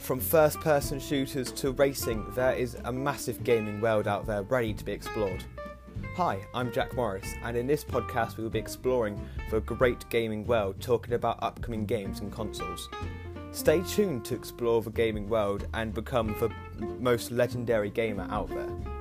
From first person shooters to racing, there is a massive gaming world out there ready to be explored. Hi, I'm Jack Morris, and in this podcast, we will be exploring the great gaming world, talking about upcoming games and consoles. Stay tuned to explore the gaming world and become the most legendary gamer out there.